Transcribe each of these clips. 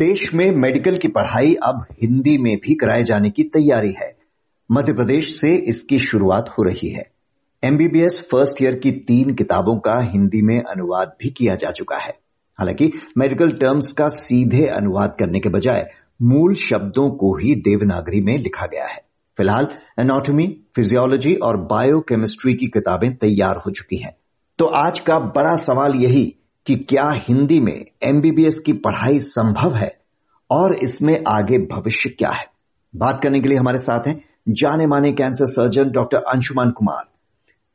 देश में मेडिकल की पढ़ाई अब हिंदी में भी कराए जाने की तैयारी है। मध्य प्रदेश से इसकी शुरुआत हो रही है। एमबीबीएस फ़र्स्ट ईयर की तीन किताबों का हिंदी में अनुवाद भी किया जा चुका है। हालाँकि मेडिकल टर्म्स का सीधे अनुवाद करने के बजाय मूल शब्दों को ही देवनागरी में लिखा गया है। फ़िलहाल एनाटॉमी फिजियोलॉजी और बायोकेमिस्ट्री की किताबें तैयार हो चुकी हैं। तो आज का बड़ा सवाल यही कि क्या हिंदी में एमबीबीएस की पढ़ाई संभव है और इसमें आगे भविष्य क्या है? बात करने के लिए हमारे साथ हैं जाने माने cancer surgeon doctor Anshuman Kumar.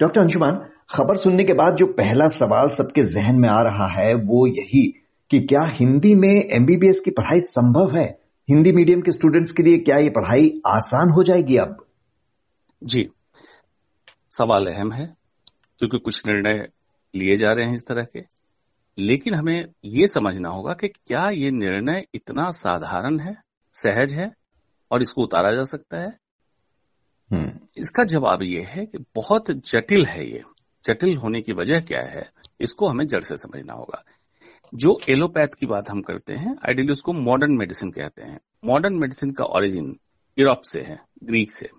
Doctor Anshuman, खबर सुनने के बाद जो पहला सवाल सबके जहन में आ रहा है वो यही कि क्या हिंदी में एमबीबीएस की पढ़ाई संभव है? हिंदी मीडियम के स्टूडेंट्स के लिए क्या ये पढ़ाई आसान हो जाएगी अब? जी, सवाल अहम है, क्योंकि कुछ निर्णय लिए जा रहे हैं इस तरह के। लेकिन हमें ये समझना होगा कि क्या ये निर्णय इतना साधारण है सहज है और इसको उतारा जा सकता है? हम्म। इसका जवाब ये है कि बहुत जटिल है ये। जटिल होने की वजह क्या है इसको हमें जड़ से समझना होगा। जो एलोपैथ की बात हम करते हैं आइडियली उसको मॉडर्न मेडिसिन कहते हैं। मॉडर्न मेडिसिन का ओरिजिन यूरोप से है ग्रीक से।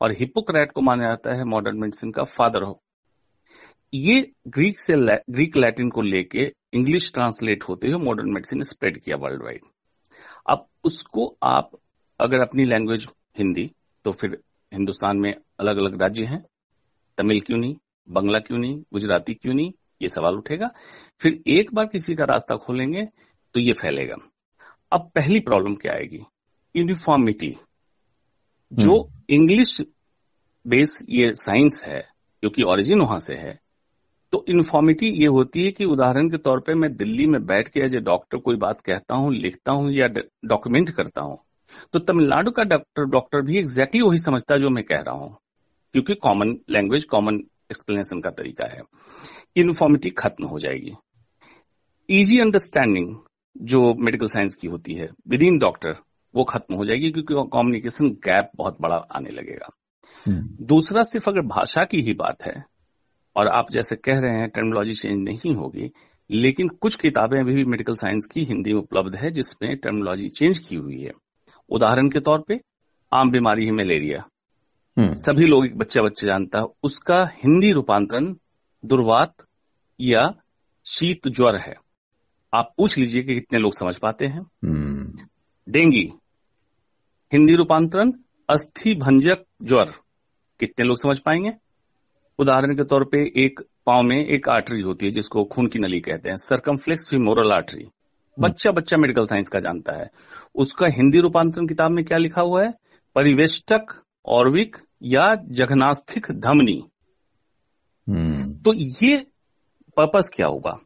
और हिपोक्रेट को माना जाता है मॉडर्न मेडिसिन का फादर ये ग्रीक से ग्रीक लैटिन को लेके इंग्लिश ट्रांसलेट होते हुए मॉडर्न मेडिसिन स्प्रेड किया वर्ल्ड वाइड अब उसको आप अगर अपनी लैंग्वेज हिंदी तो फिर हिंदुस्तान में अलग अलग राज्य हैं। तमिल क्यों नहीं? बंगला क्यों नहीं? गुजराती क्यों नहीं? ये सवाल उठेगा। फिर एक बार किसी का रास्ता खोलेंगे तो ये फैलेगा। अब पहली प्रॉब्लम क्या आएगी? यूनिफॉर्मिटी जो इंग्लिश बेस ये साइंस है क्योंकि ओरिजिन वहाँ से है तो इन्फॉर्मिटी ये होती है कि उदाहरण के तौर पे मैं दिल्ली में बैठ के एज ए डॉक्टर कोई बात कहता हूँ लिखता हूँ या डॉक्यूमेंट करता हूँ तो तमिलनाडु का डॉक्टर डॉक्टर भी एग्जैक्टली वही समझता जो मैं कह रहा हूँ क्योंकि कॉमन लैंग्वेज कॉमन एक्सप्लेनेशन का तरीका है। इन्फॉर्मिटी खत्म हो जाएगी। इजी अंडरस्टैंडिंग जो मेडिकल साइंस की होती है विद इन डॉक्टर वो खत्म हो जाएगी क्योंकि कम्युनिकेशन गैप बहुत बड़ा आने लगेगा। हम्म। दूसरा सिर्फ़ अगर भाषा की ही बात है और आप जैसे कह रहे हैं टर्मोलॉजी चेंज नहीं होगी लेकिन कुछ किताबें अभी भी मेडिकल साइंस की हिंदी में उपलब्ध है जिसमें टर्मोलॉजी चेंज की हुई है। उदाहरण के तौर पे आम बीमारी है मलेरिया हम्म। सभी लोग एक बच्चा बच्चा जानता है उसका हिंदी रूपांतरण दुर्वात या शीत ज्वर है। आप पूछ लीजिए कि कितने लोग समझ पाते हैं। हम्म। डेंगी हिंदी रूपांतरण अस्थि भंजक ज्वर। कितने लोग समझ पाएँगे? उदाहरण के तौर पे एक पाव में एक आर्टरी होती है जिसको खून की नली कहते हैं सरकमफ्लेक्स फिमोरल आर्टरी बच्चा बच्चा मेडिकल साइंस का जानता है। उसका हिंदी रूपांतरण किताब में क्या लिखा हुआ है? परिवेष्टक ऑर्विक या जघनास्थिक धमनी। हम्म। तो ये पर्पस क्या होगा?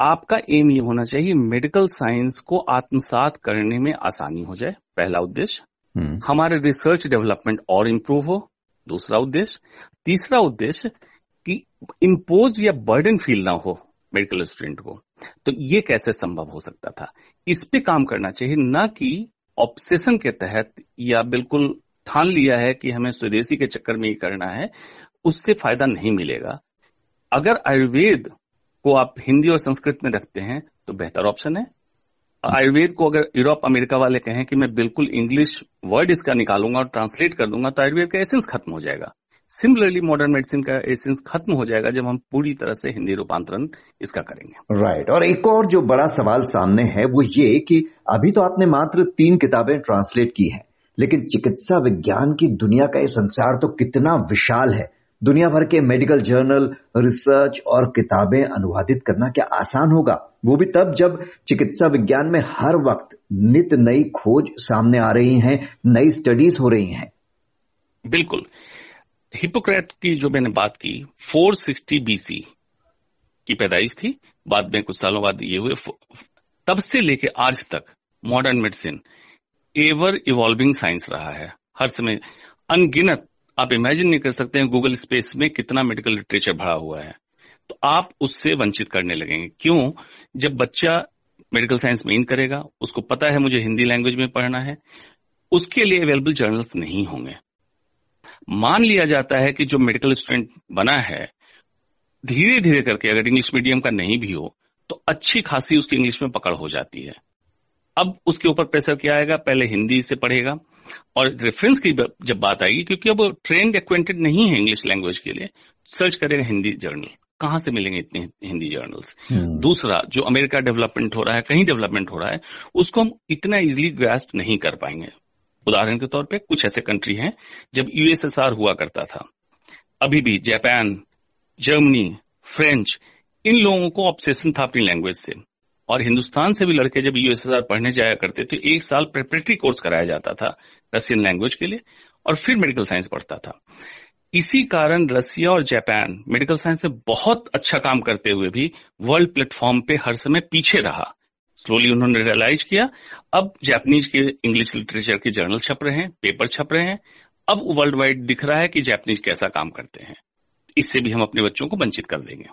आपका एम ये होना चाहिए मेडिकल साइंस को आत्मसात करने में आसानी हो जाए। पहला उद्देश्य हम्म। हमारे रिसर्च डेवलपमेंट और इंप्रूव हो। दूसरा उद्देश्य। तीसरा उद्देश्य कि इम्पोज या बर्डन फील ना हो मेडिकल स्टूडेंट को। तो ये कैसे संभव हो सकता था? इस पे काम करना चाहिए, ना कि ऑब्सेशन के तहत या बिल्कुल ठान लिया है कि हमें स्वदेशी के चक्कर में ही करना है, उससे फ़ायदा नहीं मिलेगा। अगर आयुर्वेद को आप हिंदी और संस्कृत में रखते हैं तो बेहतर ऑप्शन है। आयुर्वेद को अगर यूरोप, अमेरिका वाले कहें कि मैं बिल्कुल इंग्लिश वर्ड इसका निकालूँगा और ट्रांसलेट कर दूँगा तो आयुर्वेद का एसेंस खत्म हो जाएगा। सिमिलरली मॉडर्न मेडिसिन का एसेंस खत्म हो जाएगा जब हम पूरी तरह से हिंदी रूपांतरण इसका करेंगे। Right right. और एक और जो बड़ा सवाल सामने है, वो ये कि अभी तो आपने मात्र तीन किताबें ट्रांसलेट की हैं, लेकिन चिकित्सा विज्ञान की दुनिया का ये संसार तो कितना विशाल है। दुनिया भर के मेडिकल जर्नल, रिसर्च और किताबें अनुवादित करना क्या आसान होगा? वो भी तब जब चिकित्सा विज्ञान में हर वक्त नित नई खोज सामने आ रही हैं, नई स्टडीज़ हो रही हैं। बिल्कुल। हिपोक्रेट की जो मैंने बात की 460 बीसी की पैदाइश थी। बाद में कुछ सालों बाद ये हुए। तब से लेके आज तक modern medicine ever evolving science रहा है। हर समय अनगिनत आप इमेजिन नहीं कर सकते हैं गूगल स्पेस में कितना मेडिकल लिटरेचर भरा हुआ है। तो आप उससे वंचित करने लगेंगे। क्यों? जब बच्चा मेडिकल साइंस में इन करेगा, उसको पता है मुझे हिंदी लैंग्वेज में पढ़ना है, उसके लिए अवेलेबल जर्नल्स नहीं होंगे। मान लिया जाता है कि जो मेडिकल स्टूडेंट बना है धीरे धीरे करके अगर इंग्लिश मीडियम का नहीं भी हो तो अच्छी खासी उसकी इंग्लिश में पकड़ हो जाती है। अब उसके ऊपर प्रेशर क्या आएगा? पहले हिंदी से पढ़ेगा। और रेफरेंस की जब बात आएगी क्योंकि अब ट्रेंड एक्वेंटेड नहीं है इंग्लिश लैंग्वेज के लिए सर्च करेगा हिंदी जर्नल कहाँ से मिलेंगे इतने हिंदी जर्नल्स हम्म। दूसरा जो अमेरिका डेवलपमेंट हो रहा है कहीं डेवलपमेंट हो रहा है उसको हम इतना इजिली ग्रास्ट नहीं कर पाएँगे। उदाहरण के तौर पे कुछ ऐसे कंट्री हैं जब यूएसएसआर हुआ करता था। अभी भी जापान जर्मनी फ्रेंच इन लोगों को ऑब्सेशन था अपनी लैंग्वेज से। और हिंदुस्तान से भी लड़के जब यूएसएसआर पढ़ने जाया करते थे, एक साल प्रेपरेटरी कोर्स कराया जाता था रशियन लैंग्वेज के लिए और फिर मेडिकल साइंस पढ़ता था। इसी कारण रसिया और जापान मेडिकल साइंस में बहुत अच्छा काम करते हुए भी वर्ल्ड प्लेटफॉर्म पे हर समय पीछे रहा। स्लोली उन्होंने रियलाइज़ किया। अब जापानीज के इंग्लिश लिटरेचर के जर्नल छप रहे हैं पेपर छप रहे हैं। अब वर्ल्ड वाइड दिख रहा है कि जापानीज कैसा काम करते हैं। इससे भी हम अपने बच्चों को वंचित कर देंगे।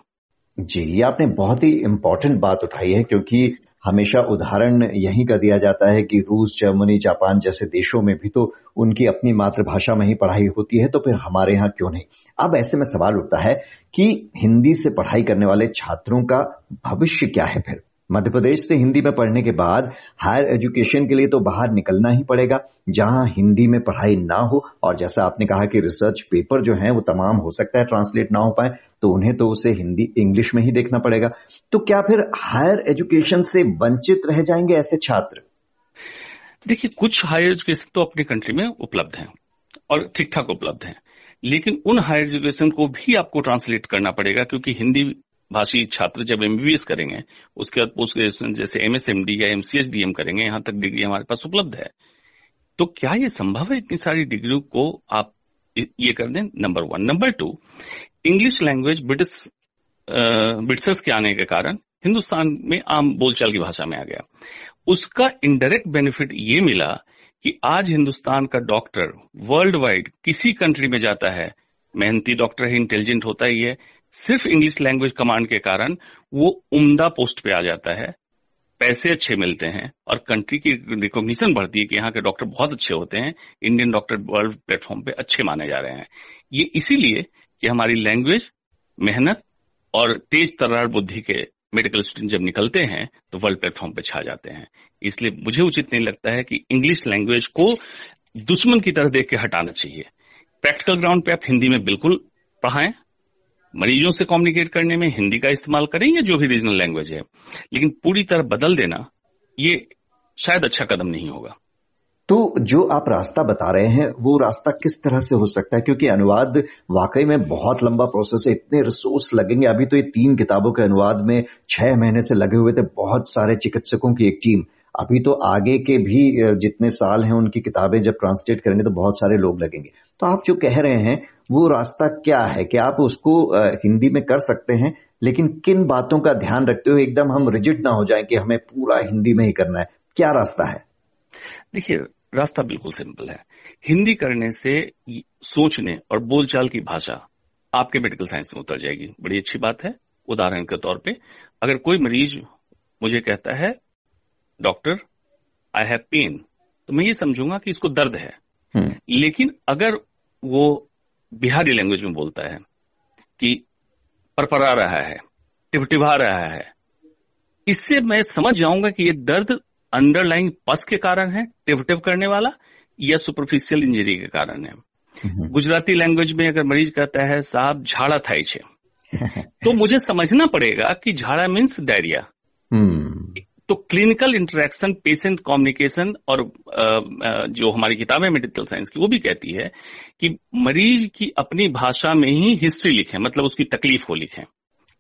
जी, ये आपने बहुत ही इम्पोर्टेंट बात उठाई है क्योंकि हमेशा उदाहरण यही का दिया जाता है कि रूस, जर्मनी, जापान जैसे देशों में भी तो उनकी अपनी मातृभाषा में ही पढ़ाई होती है तो फिर हमारे यहाँ क्यों नहीं? अब ऐसे में सवाल उठता है कि हिंदी से पढ़ाई करने वाले छात्रों का भविष्य क्या है फिर? मध्य प्रदेश से हिंदी में पढ़ने के बाद हायर एजुकेशन के लिए तो बाहर निकलना ही पड़ेगा, जहाँ हिंदी में पढ़ाई ना हो, और जैसा आपने कहा कि रिसर्च पेपर जो है वो तमाम हो सकता है ट्रांसलेट ना हो पाए तो उन्हें तो उसे हिंदी, इंग्लिश में ही देखना पड़ेगा। तो क्या फिर हायर एजुकेशन से वंचित रह जाएँगे ऐसे छात्र? देखिए, कुछ हायर एजुकेशन तो अपनी कंट्री में उपलब्ध है और ठीक ठाक उपलब्ध है। लेकिन उन हायर एजुकेशन को भी आपको ट्रांसलेट करना पड़ेगा क्योंकि हिंदी भाषी छात्र जब एमबीबीएस करेंगे, उसके बाद पोस्ट ग्रेजुएशन जैसे एमएसएमडी या एमसीएस डीएम करेंगे, यहाँ तक डिग्री हमारे पास उपलब्ध है। तो क्या ये संभव है इतनी सारी डिग्रियों को आप ये कर दें? Number one number two English language British Britishers के आने के कारण हिंदुस्तान में आम बोलचाल की भाषा में आ गया। उसका इनडायरेक्ट बेनिफिट ये मिला कि आज हिंदुस्तान का डॉक्टर वर्ल्ड वाइड किसी कंट्री में जाता है। मेहनती डॉक्टर है इंटेलिजेंट होता ही है। सिर्फ़ इंग्लिश लैंग्वेज कमांड के कारण वो उम्दा पोस्ट पे आ जाता है। पैसे अच्छे मिलते हैं और कंट्री की रिकॉग्निशन बढ़ती है कि यहाँ के डॉक्टर बहुत अच्छे होते हैं। इंडियन डॉक्टर वर्ल्ड प्लेटफॉर्म पे अच्छे माने जा रहे हैं। ये इसीलिए कि हमारी लैंग्वेज मेहनत और तेज तर्रार बुद्धि के मेडिकल स्टूडेंट जब निकलते हैं तो वर्ल्ड प्लेटफॉर्म पर छा जाते हैं। इसलिए मुझे उचित नहीं लगता है कि इंग्लिश लैंग्वेज को दुश्मन की तरह देख के हटाना चाहिए। प्रैक्टिकल ग्राउंड पे आप हिंदी में बिल्कुल पढ़ाएँ, मरीजों से कम्युनिकेट करने में हिंदी का इस्तेमाल करें या जो भी रीजनल लैंग्वेज है। लेकिन पूरी तरह बदल देना, ये शायद अच्छा कदम नहीं होगा। तो जो आप रास्ता बता रहे हैं, वो रास्ता किस तरह से हो सकता है? क्योंकि अनुवाद वाकई में बहुत लंबा प्रोसेस है, इतने रिसोर्स लगेंगे। अभी तो ये तीन किताबों के अनुवाद में छह महीने से लगे हुए थे, बहुत सारे चिकित्सकों की एक टीम अभी तो आगे के भी जितने साल हैं उनकी किताबें जब ट्रांसलेट करेंगे तो बहुत सारे लोग लगेंगे। तो आप जो कह रहे हैं, वो रास्ता क्या है? कि आप उसको हिंदी में कर सकते हैं? लेकिन किन बातों का ध्यान रखते हुए एकदम हम रिजिड ना हो जाए कि हमें पूरा हिंदी में ही करना है? क्या रास्ता है? देखिए रास्ता बिल्कुल सिंपल है। हिंदी करने से सोचने और बोलचाल की भाषा आपके मेडिकल साइंस में उतर जाएगी। बड़ी अच्छी बात है। उदाहरण के तौर पे अगर कोई मरीज़ मुझे कहता है डॉक्टर आई हैव पेन तो मैं ये समझूँगा कि इसको दर्द है। हम्म। लेकिन अगर वो बिहारी लैंग्वेज में बोलता है कि परपरा रहा है टिपटिभा रहा है इससे मैं समझ जाऊँगा कि ये दर्द अंडरलाइंग पस के कारण है टिप करने वाला या सुपरफिशियल इंजरी के कारण है। हम्म। गुजराती लैंग्वेज में अगर मरीज़ कहता है साहब झाड़ा था छे तो मुझे समझना पड़ेगा कि झाड़ा मीन्स डायरिया तो क्लिनिकल इंटरेक्शन पेशेंट कम्युनिकेशन और जो हमारी किताबें मेडिकल साइंस की वो भी कहती है कि मरीज़ की अपनी भाषा में ही हिस्ट्री लिखें मतलब उसकी तकलीफ़ को लिखें।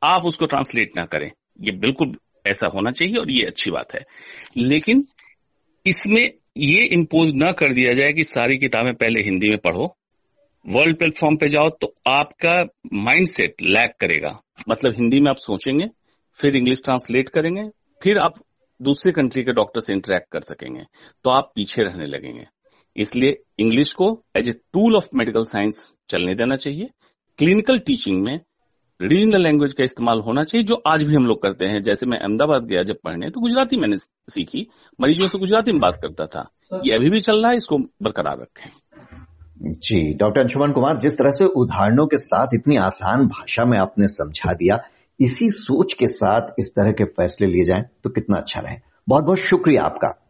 आप उसको ट्रांसलेट ना करें। ये बिल्कुल ऐसा होना चाहिए और ये अच्छी बात है। लेकिन इसमें ये इम्पोज ना कर दिया जाए कि सारी किताबें पहले हिंदी में पढ़ो। वर्ल्ड प्लेटफॉर्म पे जाओ तो आपका माइंडसेट लैक करेगा। मतलब हिंदी में आप सोचेंगे, फिर इंग्लिश ट्रांसलेट करेंगे, फिर आप दूसरे कंट्री के डॉक्टर से इंटरेक्ट कर सकेंगे। तो आप पीछे रहने लगेंगे। इसलिए इंग्लिश को as a tool of medical science चलने देना चाहिए। क्लिनिकल टीचिंग में रीजनल लैंग्वेज का इस्तेमाल होना चाहिए, जो आज भी हम लोग करते हैं। जैसे मैं अहमदाबाद गया जब पढ़ने तो गुजराती मैंने सीखी। मरीजों से गुजराती में बात करता था। ये अभी भी चल रहा है, इसको बरकरार रखें। जी, डॉक्टर अंशुमन कुमार, जिस तरह से उदाहरणों के साथ इतनी आसान भाषा में आपने समझा दिया, इसी सोच के साथ इस तरह के फैसले लिए जाएँ तो कितना अच्छा रहे। बहुत बहुत शुक्रिया आपका।